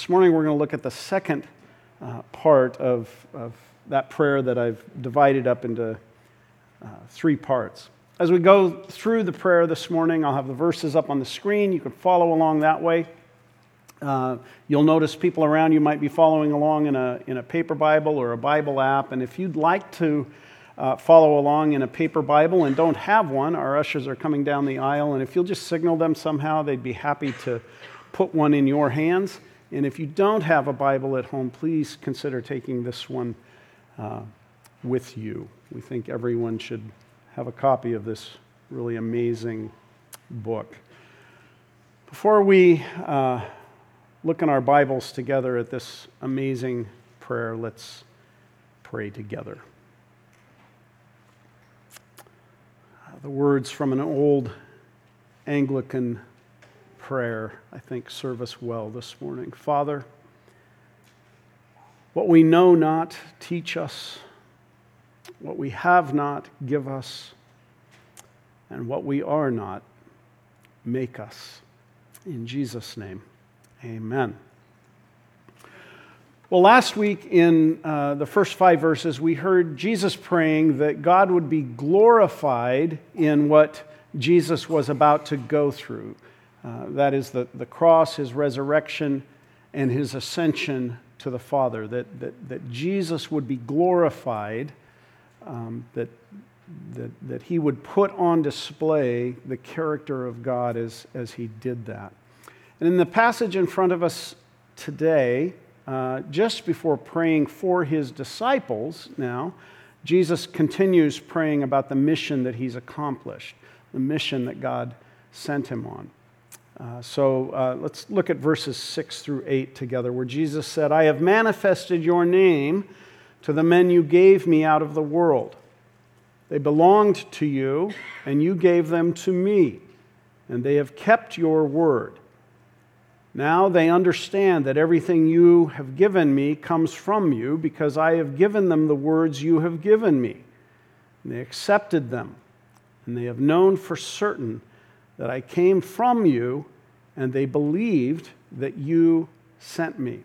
This morning we're going to look at the second uh, part of, of that prayer that I've divided up into uh, three parts. As we go through the prayer this morning, I'll have the verses up on the screen. You can follow along that way. Uh, you'll notice people around you might be following along in a, in a paper Bible or a Bible app. And if you'd like to uh, follow along in a paper Bible and don't have one, our ushers are coming down the aisle. And if you'll just signal them somehow, they'd be happy to put one in your hands. And if you don't have a Bible at home, please consider taking this one uh, with you. We think everyone should have a copy of this really amazing book. Before we uh, look in our Bibles together at this amazing prayer, let's pray together. Uh, the words from an old Anglican prayer, I think, serve us well this morning. Father, what we know not, teach us. What we have not, give us. And what we are not, make us. In Jesus' name, amen. Well, last week in uh, the first five verses, we heard Jesus praying that God would be glorified in what Jesus was about to go through. Uh, that is the, the cross, his resurrection, and his ascension to the Father. That, that, that Jesus would be glorified, um, that, that, that he would put on display the character of God as, as he did that. And in the passage in front of us today, uh, just before praying for his disciples now, Jesus continues praying about the mission that he's accomplished, the mission that God sent him on. Uh, so uh, let's look at verses 6 through 8 together, where Jesus said, I have manifested your name to the men you gave me out of the world. They belonged to you, and you gave them to me, and they have kept your word. Now they understand that everything you have given me comes from you, because I have given them the words you have given me. And they accepted them, and they have known for certain that I came from you, and they believed that you sent me.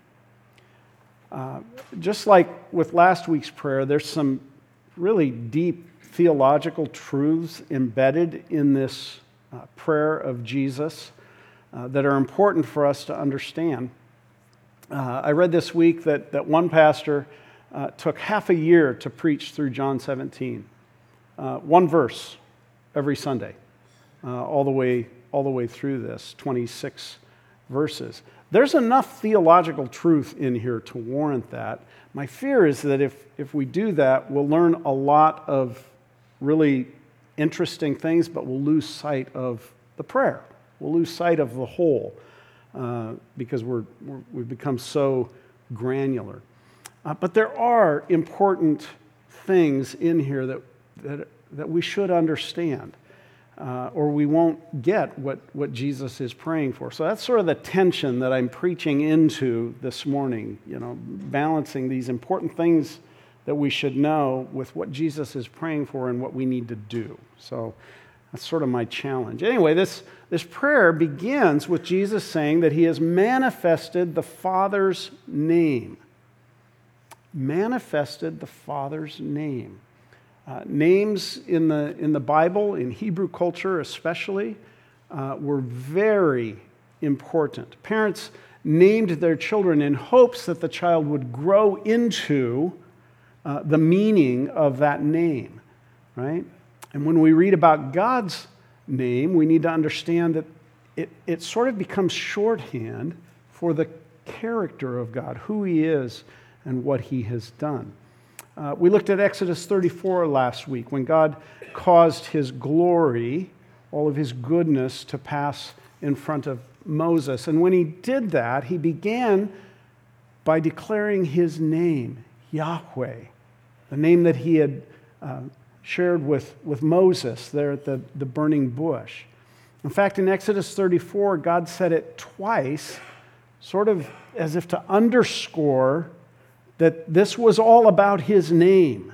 Uh, just like with last week's prayer, there's some really deep theological truths embedded in this uh, prayer of Jesus uh, that are important for us to understand. Uh, I read this week that, that one pastor uh, took half a year to preach through John 17, uh, one verse every Sunday uh, all, the way, all the way through this 26 verses. There's enough theological truth in here to warrant that. My fear is that if, if we do that, we'll learn a lot of really interesting things, but we'll lose sight of the prayer. We'll lose sight of the whole uh, because we're, we have become so granular. Uh, but there are important things in here that, that, that we should understand uh, or we won't get what, what Jesus is praying for. So that's sort of the tension that I'm preaching into this morning, you know, balancing these important things that we should know with what Jesus is praying for and what we need to do. So that's sort of my challenge. Anyway, this, this prayer begins with Jesus saying that he has manifested the Father's name. Manifested the Father's name. Uh, names in the, in the Bible, in Hebrew culture especially, uh, were very important. Parents named their children in hopes that the child would grow into uh, the meaning of that name, right? And when we read about God's name, we need to understand that it, it sort of becomes shorthand for the character of God, who He is, and what He has done. Uh, we looked at Exodus 34 last week when God caused his glory, all of his goodness, to pass in front of Moses. And when he did that, he began by declaring his name, Yahweh, the name that he had uh, shared with, with Moses there at the, the burning bush. In fact, in Exodus 34, God said it twice, sort of as if to underscore that this was all about his name.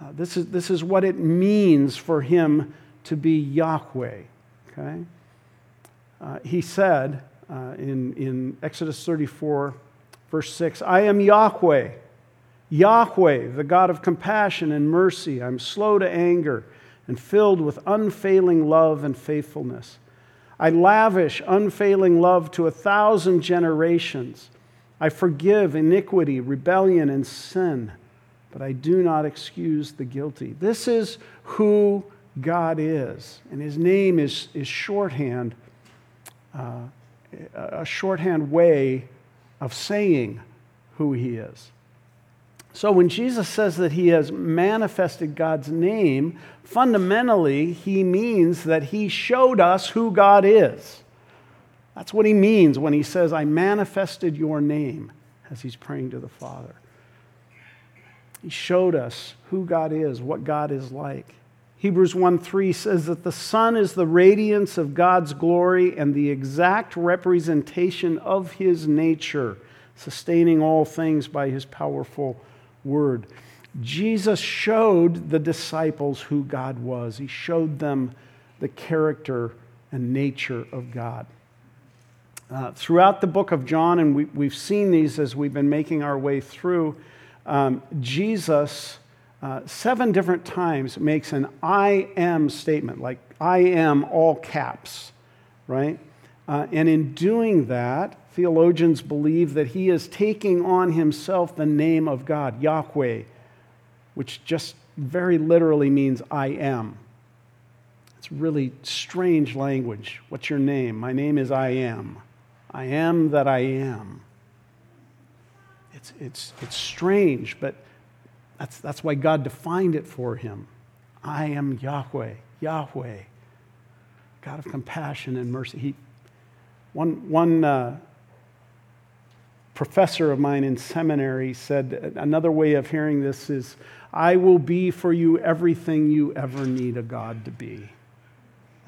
Uh, this, is, this is what it means for him to be Yahweh. Okay? Uh, he said, uh, in, in Exodus 34, verse 6 I am Yahweh, Yahweh, the God of compassion and mercy. I'm slow to anger and filled with unfailing love and faithfulness. I lavish unfailing love to a thousand generations. I forgive iniquity, rebellion, and sin, but I do not excuse the guilty. This is who God is, and his name is, is shorthand, uh, a shorthand way of saying who he is. So when Jesus says that he has manifested God's name, fundamentally, he means that he showed us who God is. That's what he means when he says, I manifested your name, as he's praying to the Father. He showed us who God is, what God is like. Hebrews 1 3 says that the Son is the radiance of God's glory and the exact representation of his nature, sustaining all things by his powerful word. Jesus showed the disciples who God was, he showed them the character and nature of God. Uh, throughout the book of John, and we, have seen these as we've been making our way through, um, Jesus, uh, seven different times, makes an I am statement, like I am all caps, right? Uh, and in doing that, theologians believe that he is taking on himself the name of God, Yahweh, which just very literally means I am. It's really strange language. What's your name? My name is I am. I am that I am. It's, it's, it's strange, but that's, that's why God defined it for him. I am Yahweh, Yahweh, God of compassion and mercy. He, one one uh, professor of mine in seminary said another way of hearing this is I will be for you everything you ever need a God to be.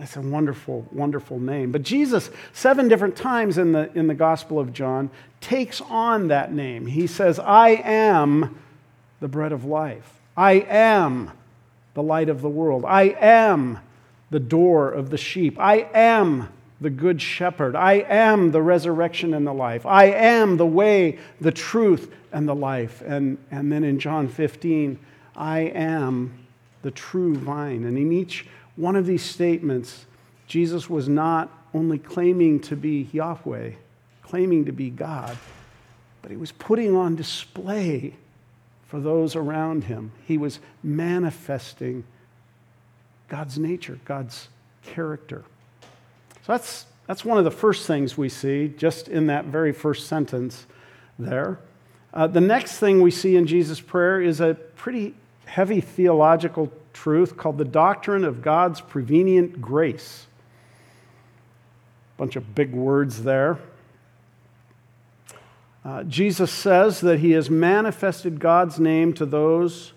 That's a wonderful, wonderful name. But Jesus, seven different times in the, in the Gospel of John, takes on that name. He says, I am the bread of life. I am the light of the world. I am the door of the sheep. I am the good shepherd. I am the resurrection and the life. I am the way, the truth, and the life. And, and then in John 15, I am the true vine. And in each one of these statements, Jesus was not only claiming to be Yahweh, claiming to be God, but he was putting on display for those around him. He was manifesting God's nature, God's character. So that's, that's one of the first things we see just in that very first sentence there. Uh, the next thing we see in Jesus' prayer is a pretty heavy theological truth called the doctrine of God's prevenient grace. Bunch of big words there. Uh, Jesus says that he has manifested God's name to those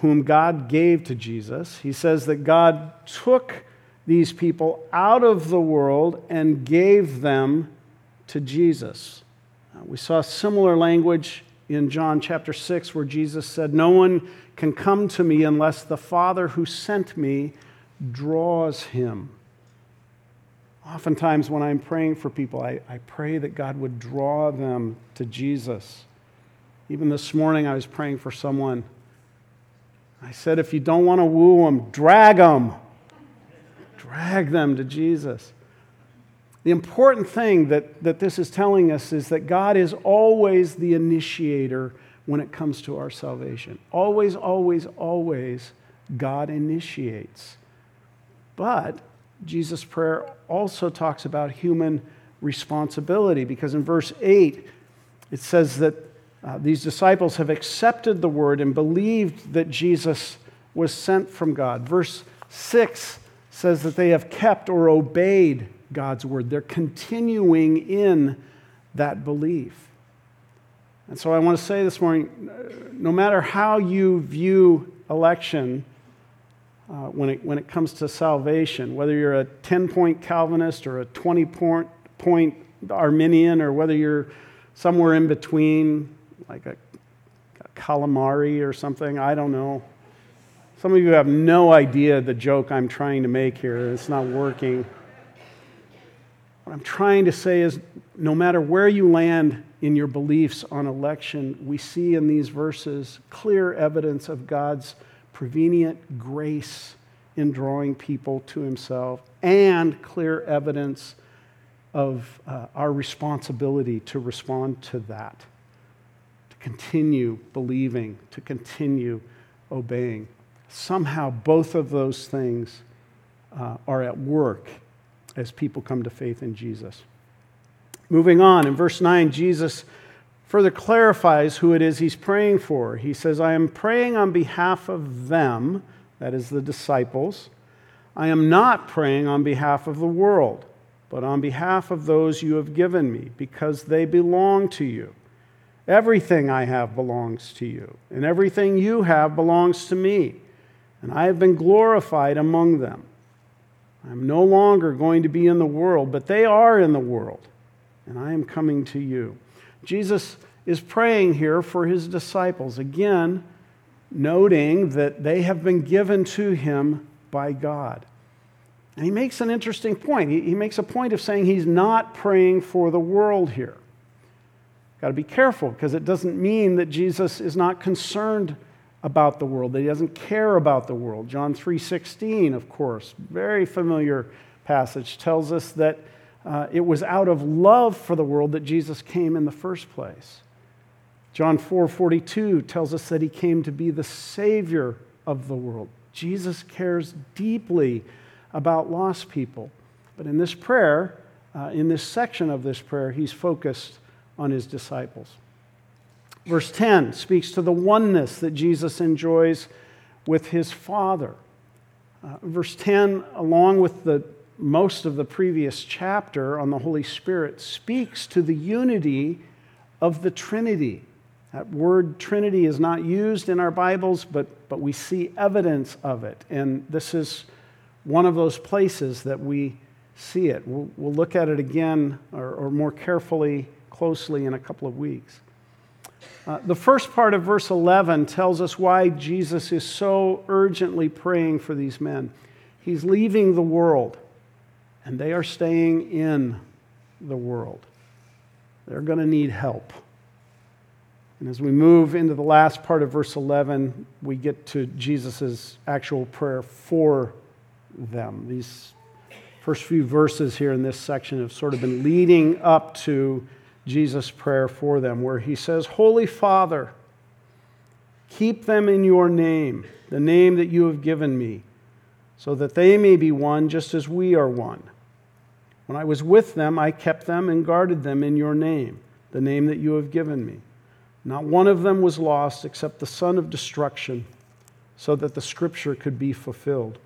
whom God gave to Jesus. He says that God took these people out of the world and gave them to Jesus. Uh, we saw similar language in John chapter 6 where Jesus said, No one can come to me unless the Father who sent me draws him. Oftentimes, when I'm praying for people, I, I pray that God would draw them to Jesus. Even this morning, I was praying for someone. I said, if you don't want to woo them, drag them. Drag them to Jesus. The important thing that, that this is telling us is that God is always the initiator when it comes to our salvation. Always, always, always, God initiates. But Jesus' prayer also talks about human responsibility because in verse 8, it says that uh, these disciples have accepted the word and believed that Jesus was sent from God. Verse 6 says that they have kept or obeyed God's word. They're continuing in that belief. And so I want to say this morning no matter how you view election, uh, when, it, when it comes to salvation, whether you're a 10 point Calvinist or a 20 point, point Arminian, or whether you're somewhere in between, like a, a calamari or something, I don't know. Some of you have no idea the joke I'm trying to make here. It's not working. What I'm trying to say is no matter where you land in your beliefs on election, we see in these verses clear evidence of God's prevenient grace in drawing people to himself and clear evidence of uh, our responsibility to respond to that, to continue believing, to continue obeying. Somehow, both of those things uh, are at work as people come to faith in Jesus. Moving on, in verse 9, Jesus further clarifies who it is he's praying for. He says, I am praying on behalf of them, that is the disciples. I am not praying on behalf of the world, but on behalf of those you have given me, because they belong to you. Everything I have belongs to you, and everything you have belongs to me, and I have been glorified among them. I'm no longer going to be in the world, but they are in the world, and I am coming to you. Jesus is praying here for his disciples, again, noting that they have been given to him by God. And he makes an interesting point. He, makes a point of saying he's not praying for the world here. Got to be careful because it doesn't mean that Jesus is not concerned about the world, that he doesn't care about the world. John 3:16, of course, very familiar passage tells us that uh, it was out of love for the world that Jesus came in the first place. John 4:42 tells us that he came to be the savior of the world. Jesus cares deeply about lost people. But in this prayer, uh, in this section of this prayer, he's focused on his disciples. Verse 10 speaks to the oneness that Jesus enjoys with his Father. Uh, verse 10, along with the most of the previous chapter on the Holy Spirit, speaks to the unity of the Trinity. That word Trinity is not used in our Bibles, but, but we see evidence of it. And this is one of those places that we see it. We'll, we'll look at it again or, or, more carefully, closely in a couple of weeks. Uh, the first part of verse 11 tells us why Jesus is so urgently praying for these men. He's leaving the world, and they are staying in the world. They're going to need help. And as we move into the last part of verse 11, we get to Jesus' actual prayer for them. These first few verses here in this section have sort of been leading up to Jesus' prayer for them, where he says, Holy Father, keep them in your name, the name that you have given me, so that they may be one just as we are one. When I was with them, I kept them and guarded them in your name, the name that you have given me. Not one of them was lost except the son of destruction, so that the scripture could be fulfilled.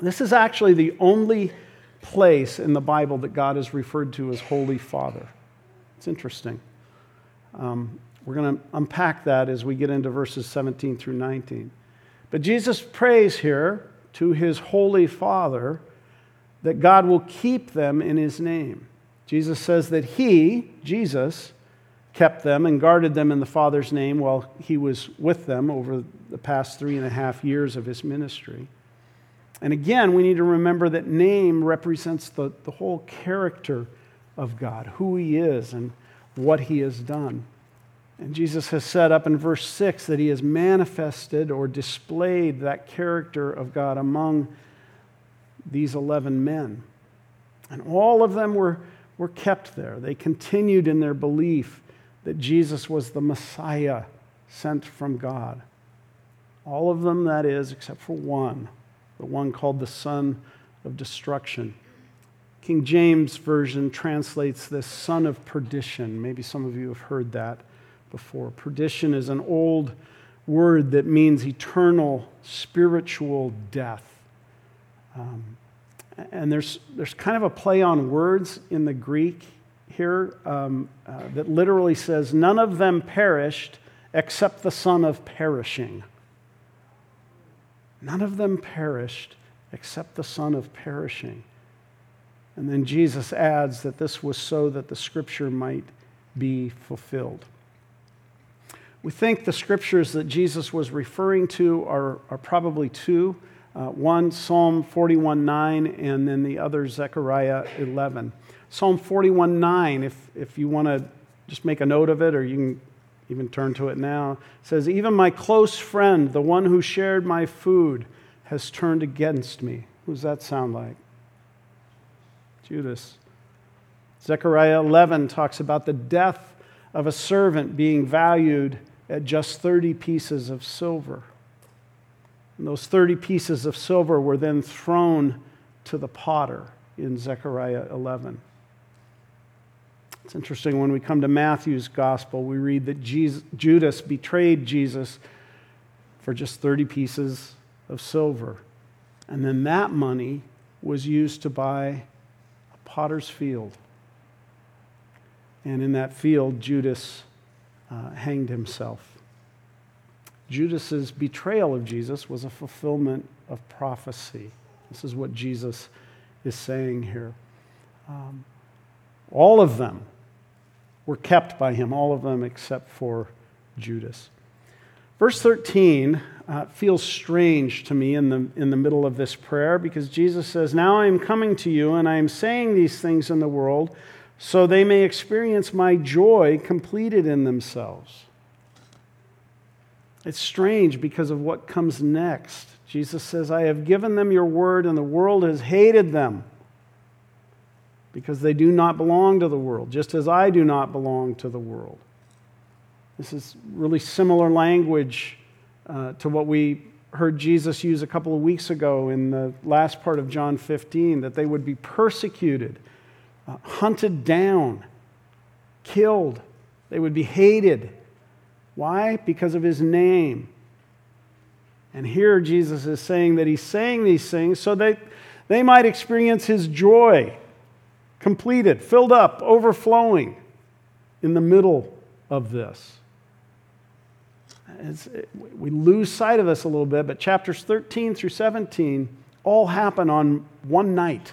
This is actually the only place in the Bible that God is referred to as Holy Father. It's interesting. Um, we're going to unpack that as we get into verses 17 through 19. But Jesus prays here to his Holy Father that God will keep them in his name. Jesus says that he, Jesus, kept them and guarded them in the Father's name while he was with them over the past three and a half years of his ministry. And again, we need to remember that name represents the, the whole character of God, who he is and what he has done. And Jesus has said up in verse 6 that he has manifested or displayed that character of God among these 11 men. And all of them were, were kept there. They continued in their belief that Jesus was the Messiah sent from God. All of them, that is, except for one the one called the son of destruction. King James Version translates this son of perdition. Maybe some of you have heard that before. Perdition is an old word that means eternal spiritual death. Um, and there's, there's kind of a play on words in the Greek here um, uh, that literally says, None of them perished except the son of perishing. None of them perished except the son of perishing. And then Jesus adds that this was so that the scripture might be fulfilled. We think the scriptures that Jesus was referring to are, are probably two. Uh, one, Psalm 41 9, and then the other, Zechariah 11. Psalm 41 9, if, if you want to just make a note of it, or you can even turn to it now, says, Even my close friend, the one who shared my food, has turned against me. Who does that sound like? Judas. Zechariah 11 talks about the death of a servant being valued at just 30 pieces of silver. And those 30 pieces of silver were then thrown to the potter in Zechariah 11. It's interesting when we come to Matthew's gospel, we read that Jesus, Judas betrayed Jesus for just 30 pieces of silver. And then that money was used to buy potter's field. And in that field, Judas uh, hanged himself. Judas's betrayal of Jesus was a fulfillment of prophecy. This is what Jesus is saying here. Um, all of them were kept by him, all of them except for Judas. Verse 13 uh, feels strange to me in the, in the middle of this prayer because Jesus says, Now I am coming to you, and I am saying these things in the world so they may experience my joy completed in themselves. It's strange because of what comes next. Jesus says, I have given them your word, and the world has hated them because they do not belong to the world, just as I do not belong to the world. This is really similar language uh, to what we heard Jesus use a couple of weeks ago in the last part of John 15 that they would be persecuted, uh, hunted down, killed, they would be hated. Why? Because of his name. And here Jesus is saying that he's saying these things so that they might experience his joy completed, filled up, overflowing in the middle of this. It's, we lose sight of this a little bit, but chapters 13 through 17 all happen on one night.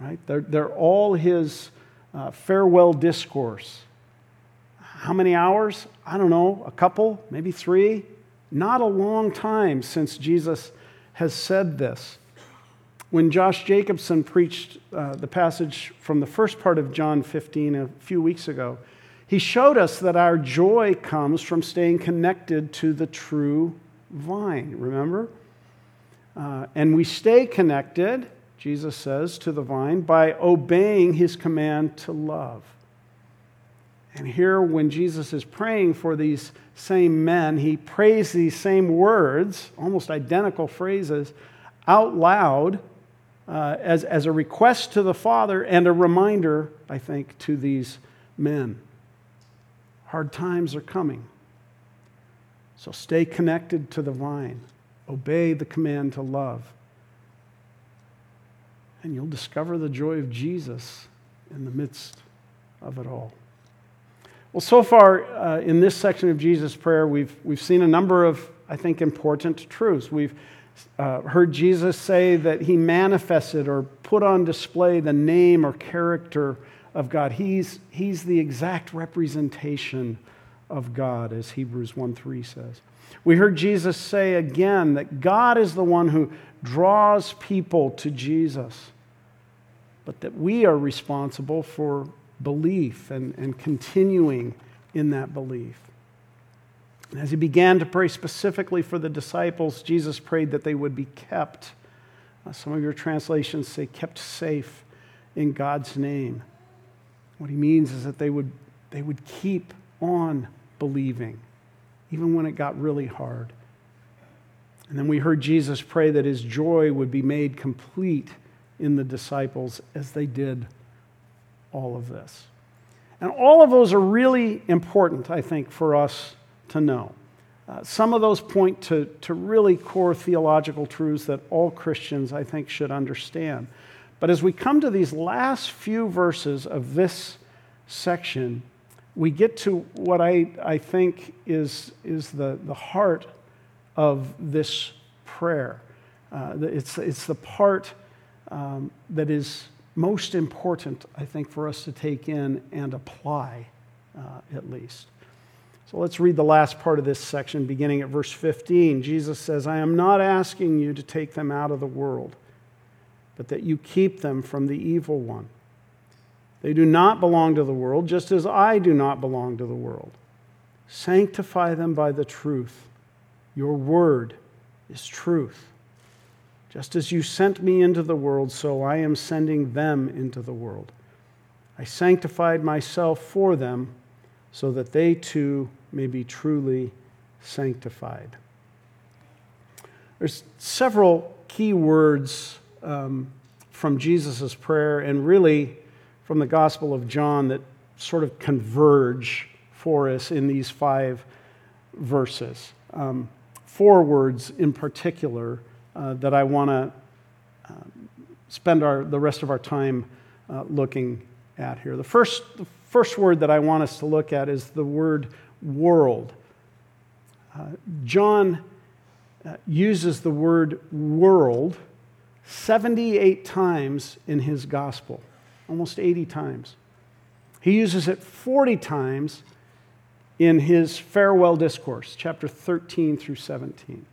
Right? They're, they're all his uh, farewell discourse. How many hours? I don't know, a couple, maybe three. Not a long time since Jesus has said this. When Josh Jacobson preached uh, the passage from the first part of John 15 a few weeks ago, he showed us that our joy comes from staying connected to the true vine, remember? Uh, and we stay connected, Jesus says, to the vine by obeying his command to love. And here, when Jesus is praying for these same men, he prays these same words, almost identical phrases, out loud uh, as, as a request to the Father and a reminder, I think, to these men. Hard times are coming. So stay connected to the vine, obey the command to love, and you'll discover the joy of Jesus in the midst of it all. Well, so far uh, in this section of Jesus' prayer, we've, we've seen a number of, I think, important truths. We've uh, heard Jesus say that he manifested or put on display the name or character of God. He's, he's the exact representation of God, as Hebrews 1 3 says. We heard Jesus say again that God is the one who draws people to Jesus, but that we are responsible for belief and, and continuing in that belief. And as he began to pray specifically for the disciples, Jesus prayed that they would be kept. Uh, some of your translations say kept safe in God's name. What he means is that they would, they would keep on believing, even when it got really hard. And then we heard Jesus pray that his joy would be made complete in the disciples as they did all of this. And all of those are really important, I think, for us to know. Uh, some of those point to, to really core theological truths that all Christians, I think, should understand. But as we come to these last few verses of this section, we get to what I, I think is, is the, the heart of this prayer. Uh, it's, it's the part um, that is most important, I think, for us to take in and apply, uh, at least. So let's read the last part of this section, beginning at verse 15. Jesus says, I am not asking you to take them out of the world, but that you keep them from the evil one. They do not belong to the world, just as I do not belong to the world. Sanctify them by the truth. Your word is truth. Just as you sent me into the world, so I am sending them into the world. I sanctified myself for them so that they too may be truly sanctified. There's several key words um, from Jesus' prayer and really from the Gospel of John that sort of converge for us in these five verses. Um, four words in particular uh, that I want to uh, spend our, the rest of our time uh, looking at here. The first, the first word that I want us to look at is the word world. Uh, John uh, uses the word world 78 times in his gospel, almost 80 times. He uses it 40 times in his farewell discourse, chapter 13 through 17.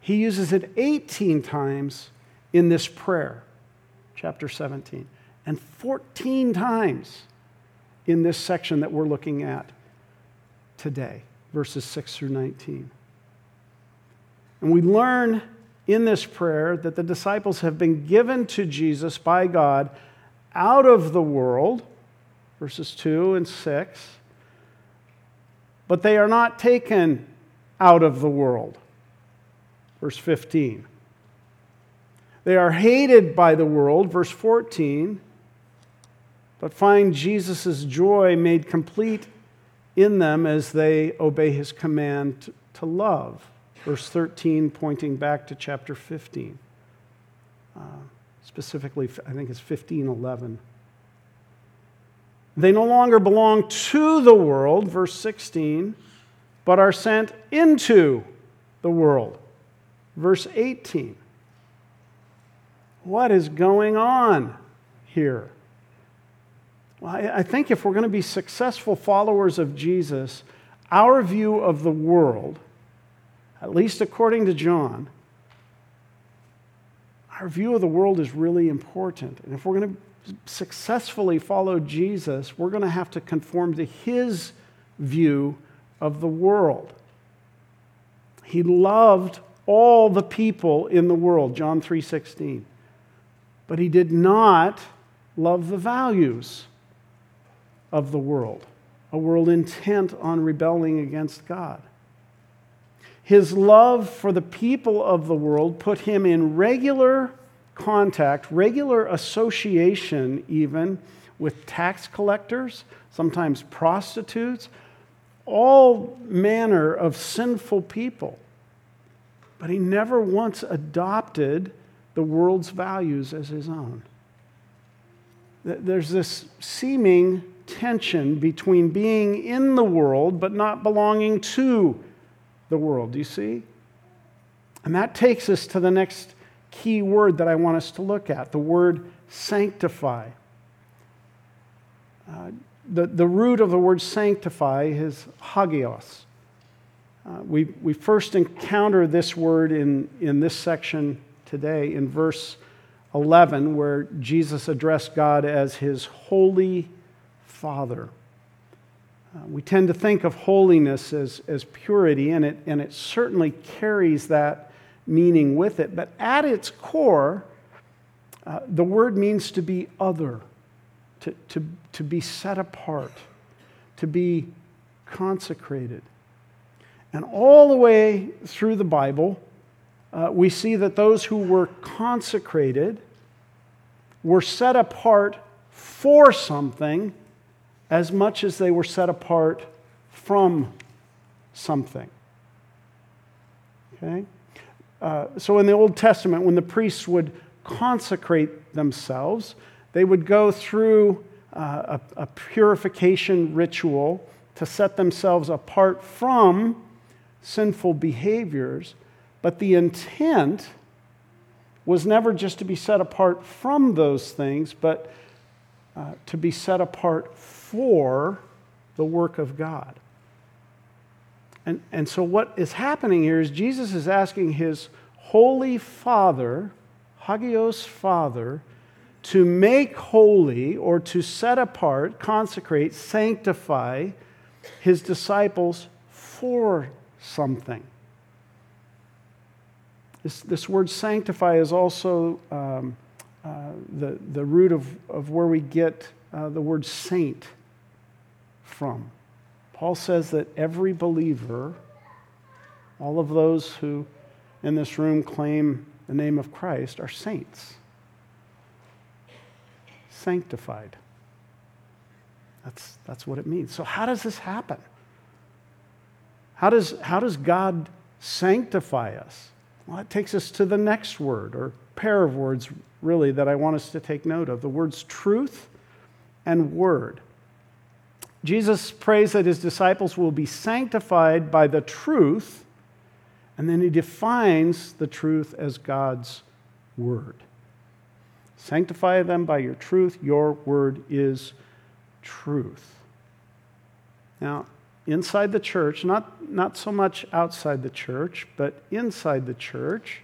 He uses it 18 times in this prayer, chapter 17, and 14 times in this section that we're looking at today, verses 6 through 19. And we learn in this prayer that the disciples have been given to Jesus by God out of the world, verses 2 and 6, but they are not taken out of the world, verse 15. They are hated by the world, verse 14, but find Jesus' joy made complete in them as they obey his command to love. Verse 13, pointing back to chapter 15. Uh, specifically, I think it's 1511. They no longer belong to the world, verse 16, but are sent into the world, verse 18. What is going on here? Well, I think if we're going to be successful followers of Jesus, our view of the world, at least according to John, our view of the world is really important. And if we're going to successfully follow Jesus, we're going to have to conform to his view of the world. He loved all the people in the world, John 3:16. But he did not love the values of the world, a world intent on rebelling against God. His love for the people of the world put him in regular contact, regular association, even with tax collectors, sometimes prostitutes, all manner of sinful people. But he never once adopted the world's values as his own. There's this seeming tension between being in the world but not belonging to the world. Do you see? And that takes us to the next key word that I want us to look at the word sanctify. Uh, the, the root of the word sanctify is hagios. Uh, we, we first encounter this word in, in this section today in verse 11, where Jesus addressed God as his holy Father. Uh, we tend to think of holiness as, as purity, and it, and it certainly carries that meaning with it. But at its core, uh, the word means to be other, to, to, to be set apart, to be consecrated. And all the way through the Bible, uh, we see that those who were consecrated were set apart for something as much as they were set apart from something. Okay? Uh, so in the Old Testament, when the priests would consecrate themselves, they would go through uh, a, a purification ritual to set themselves apart from sinful behaviors. But the intent was never just to be set apart from those things, but uh, to be set apart for the work of God. And, and so, what is happening here is Jesus is asking his holy Father, Hagios Father, to make holy or to set apart, consecrate, sanctify his disciples for something. This, this word sanctify is also um, uh, the, the root of, of where we get uh, the word saint from. Paul says that every believer, all of those who in this room claim the name of Christ, are saints. Sanctified. That's, that's what it means. So, how does this happen? How does, how does God sanctify us? Well, it takes us to the next word, or pair of words, really, that I want us to take note of the words truth and word. Jesus prays that his disciples will be sanctified by the truth, and then he defines the truth as God's word. Sanctify them by your truth. Your word is truth. Now, inside the church, not, not so much outside the church, but inside the church,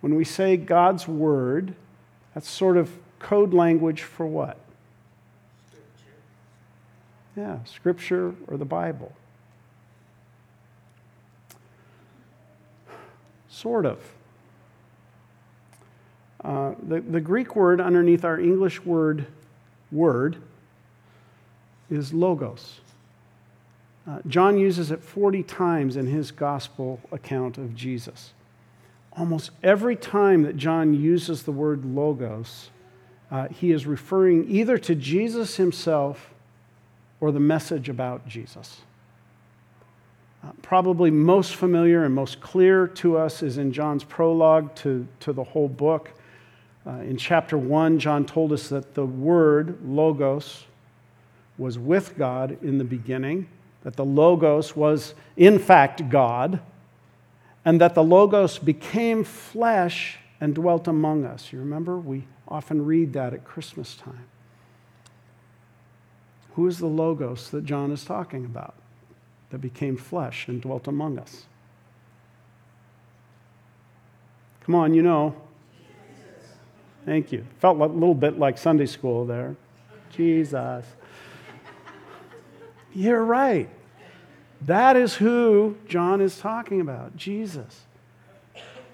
when we say God's word, that's sort of code language for what? Yeah, Scripture or the Bible. Sort of. Uh, the, the Greek word underneath our English word, word, is logos. Uh, John uses it 40 times in his gospel account of Jesus. Almost every time that John uses the word logos, uh, he is referring either to Jesus himself or the message about Jesus. Uh, probably most familiar and most clear to us is in John's prologue to, to the whole book. Uh, in chapter 1, John told us that the word, logos, was with God in the beginning, that the logos was, in fact, God, and that the logos became flesh and dwelt among us. You remember? We often read that at Christmas time. Who is the Logos that John is talking about that became flesh and dwelt among us? Come on, you know. Thank you. Felt a little bit like Sunday school there. Jesus. You're right. That is who John is talking about Jesus.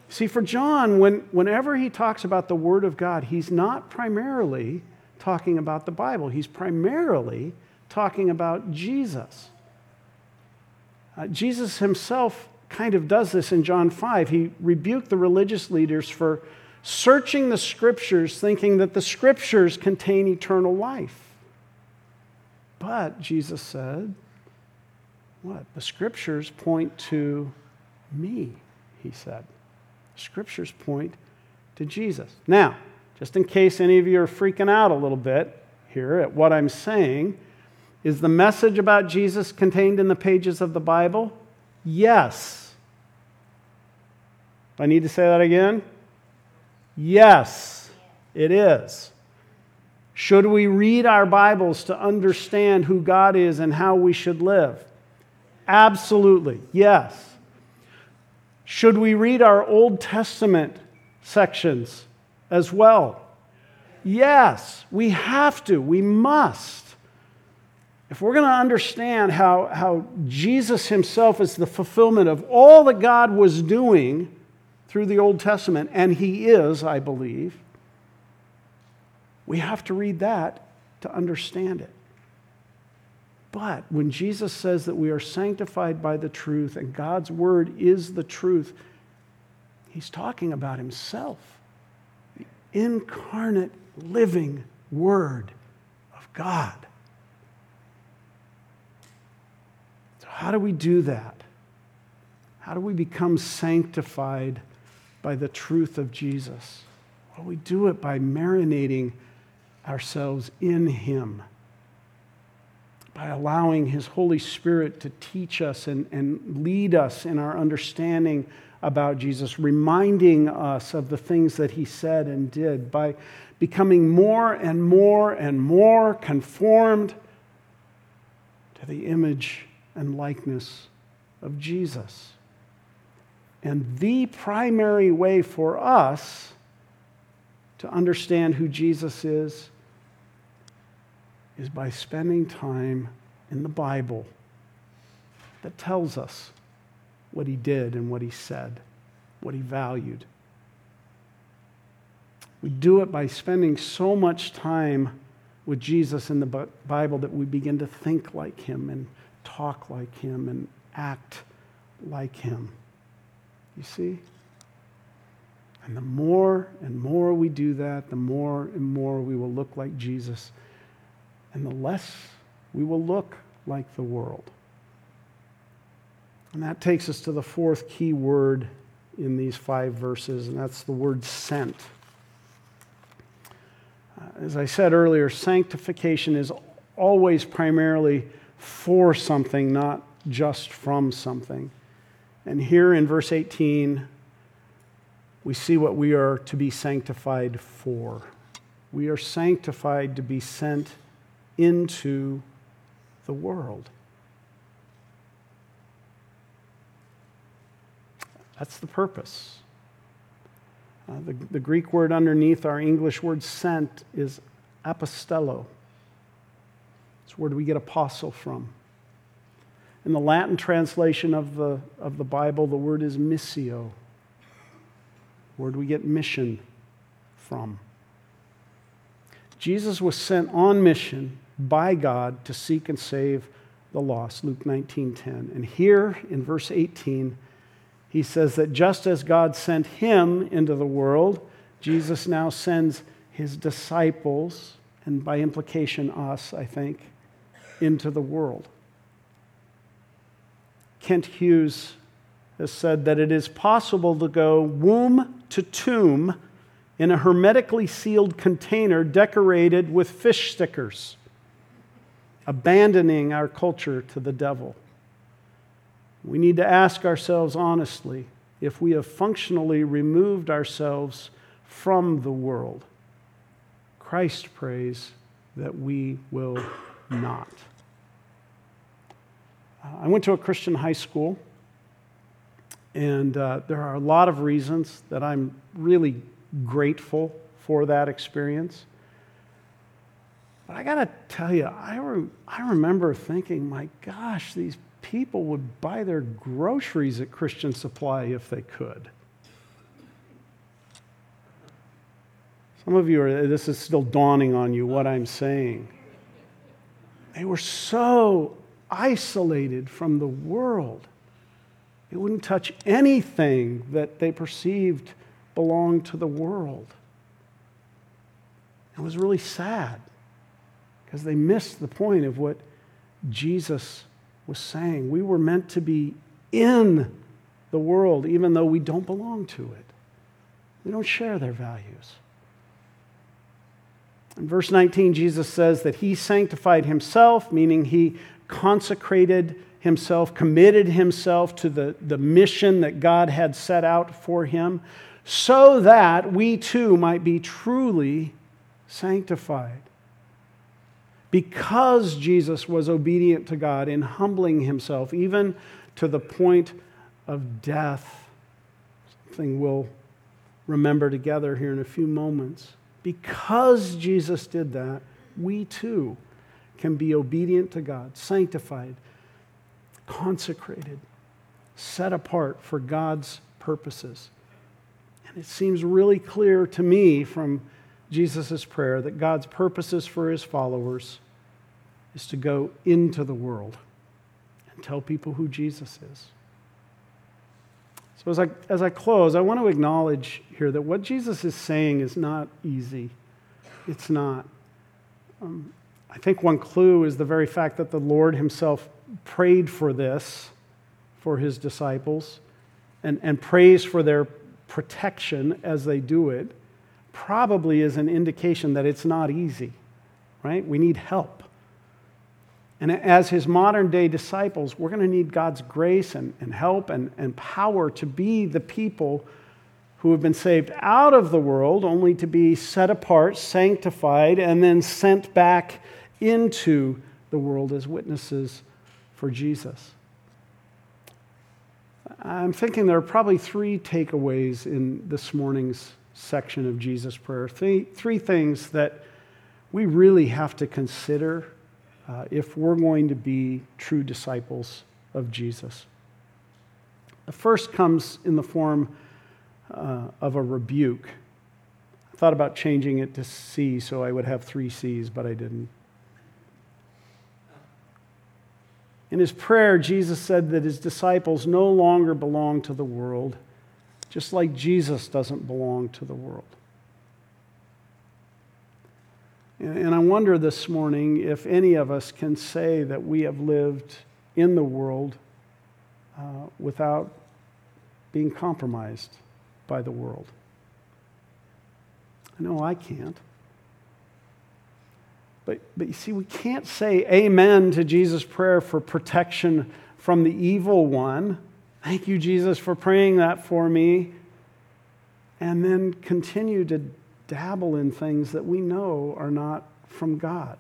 See, for John, when, whenever he talks about the Word of God, he's not primarily talking about the Bible. He's primarily talking about Jesus. Uh, Jesus himself kind of does this in John 5. He rebuked the religious leaders for searching the scriptures, thinking that the scriptures contain eternal life. But Jesus said, What? The scriptures point to me, he said. Scriptures point to Jesus. Now, just in case any of you are freaking out a little bit here at what I'm saying, is the message about Jesus contained in the pages of the Bible? Yes. Do I need to say that again? Yes, it is. Should we read our Bibles to understand who God is and how we should live? Absolutely, yes. Should we read our Old Testament sections as well? Yes, we have to, we must. If we're going to understand how, how Jesus himself is the fulfillment of all that God was doing through the Old Testament, and he is, I believe, we have to read that to understand it. But when Jesus says that we are sanctified by the truth and God's word is the truth, he's talking about himself the incarnate, living Word of God. So, how do we do that? How do we become sanctified by the truth of Jesus? Well, we do it by marinating ourselves in Him, by allowing His Holy Spirit to teach us and, and lead us in our understanding about Jesus, reminding us of the things that he said and did by becoming more and more and more conformed to the image and likeness of Jesus. And the primary way for us to understand who Jesus is is by spending time in the Bible that tells us what he did and what he said, what he valued. We do it by spending so much time with Jesus in the Bible that we begin to think like him and talk like him and act like him. You see? And the more and more we do that, the more and more we will look like Jesus, and the less we will look like the world. And that takes us to the fourth key word in these five verses, and that's the word sent. Uh, as I said earlier, sanctification is always primarily for something, not just from something. And here in verse 18, we see what we are to be sanctified for. We are sanctified to be sent into the world. That's the purpose. Uh, the, the Greek word underneath our English word sent is apostello. It's where do we get apostle from? In the Latin translation of the, of the Bible, the word is missio. Where do we get mission from? Jesus was sent on mission by God to seek and save the lost, Luke 19:10. And here in verse 18, he says that just as God sent him into the world, Jesus now sends his disciples, and by implication, us, I think, into the world. Kent Hughes has said that it is possible to go womb to tomb in a hermetically sealed container decorated with fish stickers, abandoning our culture to the devil. We need to ask ourselves honestly if we have functionally removed ourselves from the world. Christ prays that we will not. I went to a Christian high school, and uh, there are a lot of reasons that I'm really grateful for that experience. But I got to tell you, I, re- I remember thinking, my gosh, these people would buy their groceries at Christian Supply if they could. Some of you are, this is still dawning on you what I'm saying. They were so isolated from the world. They wouldn't touch anything that they perceived belonged to the world. It was really sad because they missed the point of what Jesus was saying. We were meant to be in the world, even though we don't belong to it. We don't share their values. In verse 19, Jesus says that he sanctified himself, meaning he consecrated himself, committed himself to the, the mission that God had set out for him, so that we too might be truly sanctified because Jesus was obedient to God in humbling himself, even to the point of death, something we'll remember together here in a few moments. Because Jesus did that, we too can be obedient to God, sanctified, consecrated, set apart for God's purposes. And it seems really clear to me from Jesus' prayer that God's purposes for his followers is to go into the world and tell people who Jesus is. So, as I, as I close, I want to acknowledge here that what Jesus is saying is not easy. It's not. Um, I think one clue is the very fact that the Lord Himself prayed for this for His disciples and, and prays for their protection as they do it probably is an indication that it's not easy, right? We need help. And as his modern day disciples, we're going to need God's grace and, and help and, and power to be the people who have been saved out of the world, only to be set apart, sanctified, and then sent back into the world as witnesses for Jesus. I'm thinking there are probably three takeaways in this morning's section of Jesus' prayer. Three, three things that we really have to consider uh, if we're going to be true disciples of Jesus. The first comes in the form uh, of a rebuke. I thought about changing it to C so I would have three C's, but I didn't. In his prayer, Jesus said that his disciples no longer belong to the world, just like Jesus doesn't belong to the world. And I wonder this morning if any of us can say that we have lived in the world uh, without being compromised by the world. I know I can't. But, but you see, we can't say amen to Jesus' prayer for protection from the evil one. Thank you, Jesus, for praying that for me. And then continue to dabble in things that we know are not from God.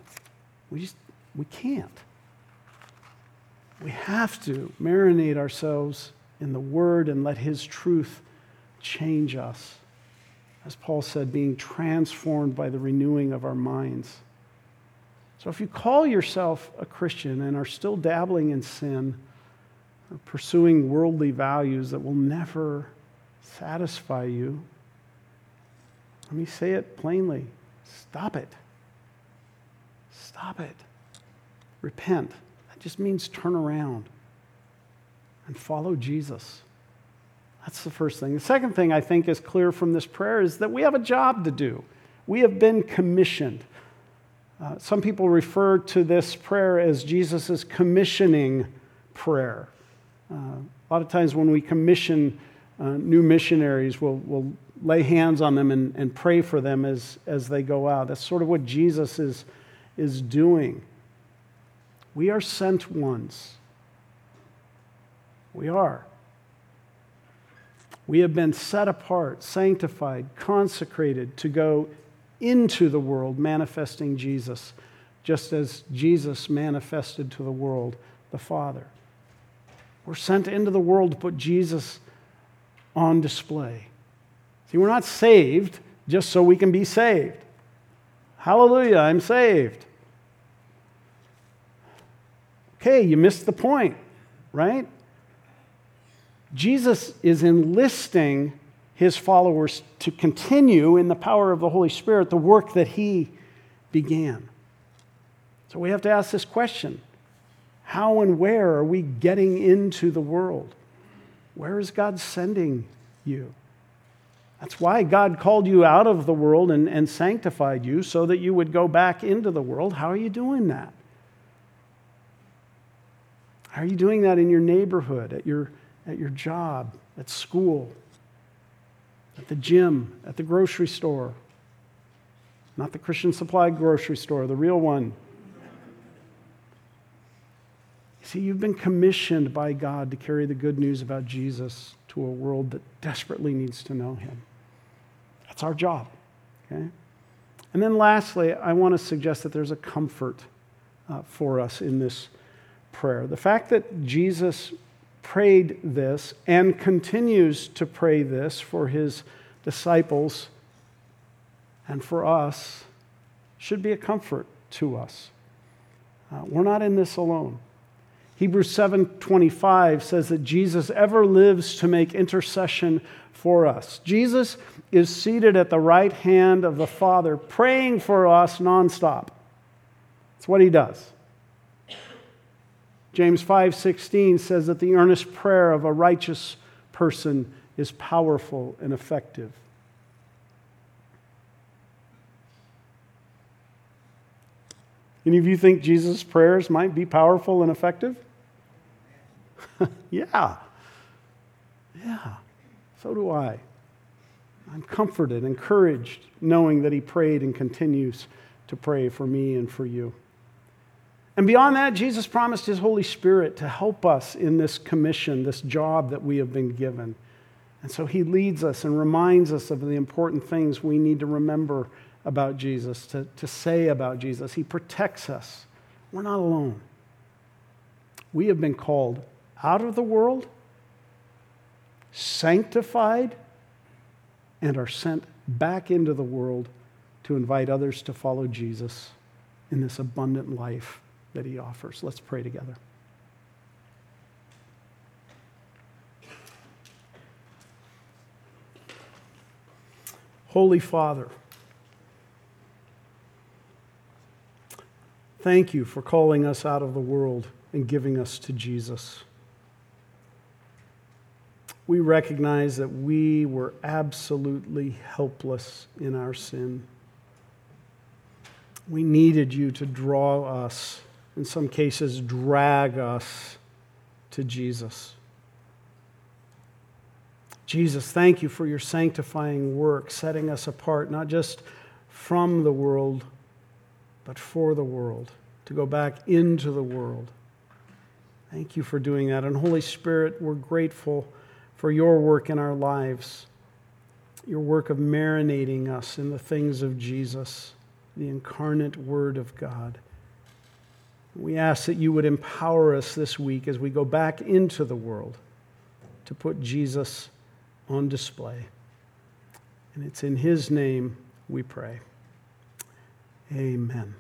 We just, we can't. We have to marinate ourselves in the Word and let His truth change us. As Paul said, being transformed by the renewing of our minds. So if you call yourself a Christian and are still dabbling in sin pursuing worldly values that will never satisfy you, let me say it plainly stop it. Stop it. Repent. That just means turn around and follow Jesus. That's the first thing. The second thing I think is clear from this prayer is that we have a job to do. We have been commissioned. Uh, some people refer to this prayer as Jesus' commissioning prayer. Uh, a lot of times when we commission uh, new missionaries, we'll, we'll, lay hands on them and, and pray for them as, as they go out. That's sort of what Jesus is, is doing. We are sent ones. We are. We have been set apart, sanctified, consecrated to go into the world manifesting Jesus, just as Jesus manifested to the world the Father. We're sent into the world to put Jesus on display. See, we're not saved just so we can be saved. Hallelujah, I'm saved. Okay, you missed the point, right? Jesus is enlisting his followers to continue in the power of the Holy Spirit the work that he began. So we have to ask this question How and where are we getting into the world? Where is God sending you? That's why God called you out of the world and, and sanctified you so that you would go back into the world. How are you doing that? How are you doing that in your neighborhood, at your, at your job, at school? at the gym, at the grocery store. Not the Christian supply grocery store, the real one. See, you've been commissioned by God to carry the good news about Jesus to a world that desperately needs to know him. That's our job, okay? And then lastly, I want to suggest that there's a comfort uh, for us in this prayer. The fact that Jesus prayed this and continues to pray this for his disciples and for us should be a comfort to us. Uh, we're not in this alone. Hebrews 7:25 says that Jesus ever lives to make intercession for us. Jesus is seated at the right hand of the Father praying for us nonstop. That's what he does. James 5:16 says that the earnest prayer of a righteous person is powerful and effective. Any of you think Jesus' prayers might be powerful and effective? yeah. Yeah. So do I. I'm comforted, encouraged, knowing that He prayed and continues to pray for me and for you. And beyond that, Jesus promised His Holy Spirit to help us in this commission, this job that we have been given. And so He leads us and reminds us of the important things we need to remember about Jesus, to, to say about Jesus. He protects us. We're not alone. We have been called out of the world sanctified and are sent back into the world to invite others to follow Jesus in this abundant life that he offers. Let's pray together. Holy Father, thank you for calling us out of the world and giving us to Jesus. We recognize that we were absolutely helpless in our sin. We needed you to draw us, in some cases, drag us to Jesus. Jesus, thank you for your sanctifying work, setting us apart, not just from the world, but for the world, to go back into the world. Thank you for doing that. And Holy Spirit, we're grateful for your work in our lives, your work of marinating us in the things of Jesus, the incarnate Word of God. We ask that you would empower us this week as we go back into the world to put Jesus on display. And it's in His name we pray. Amen.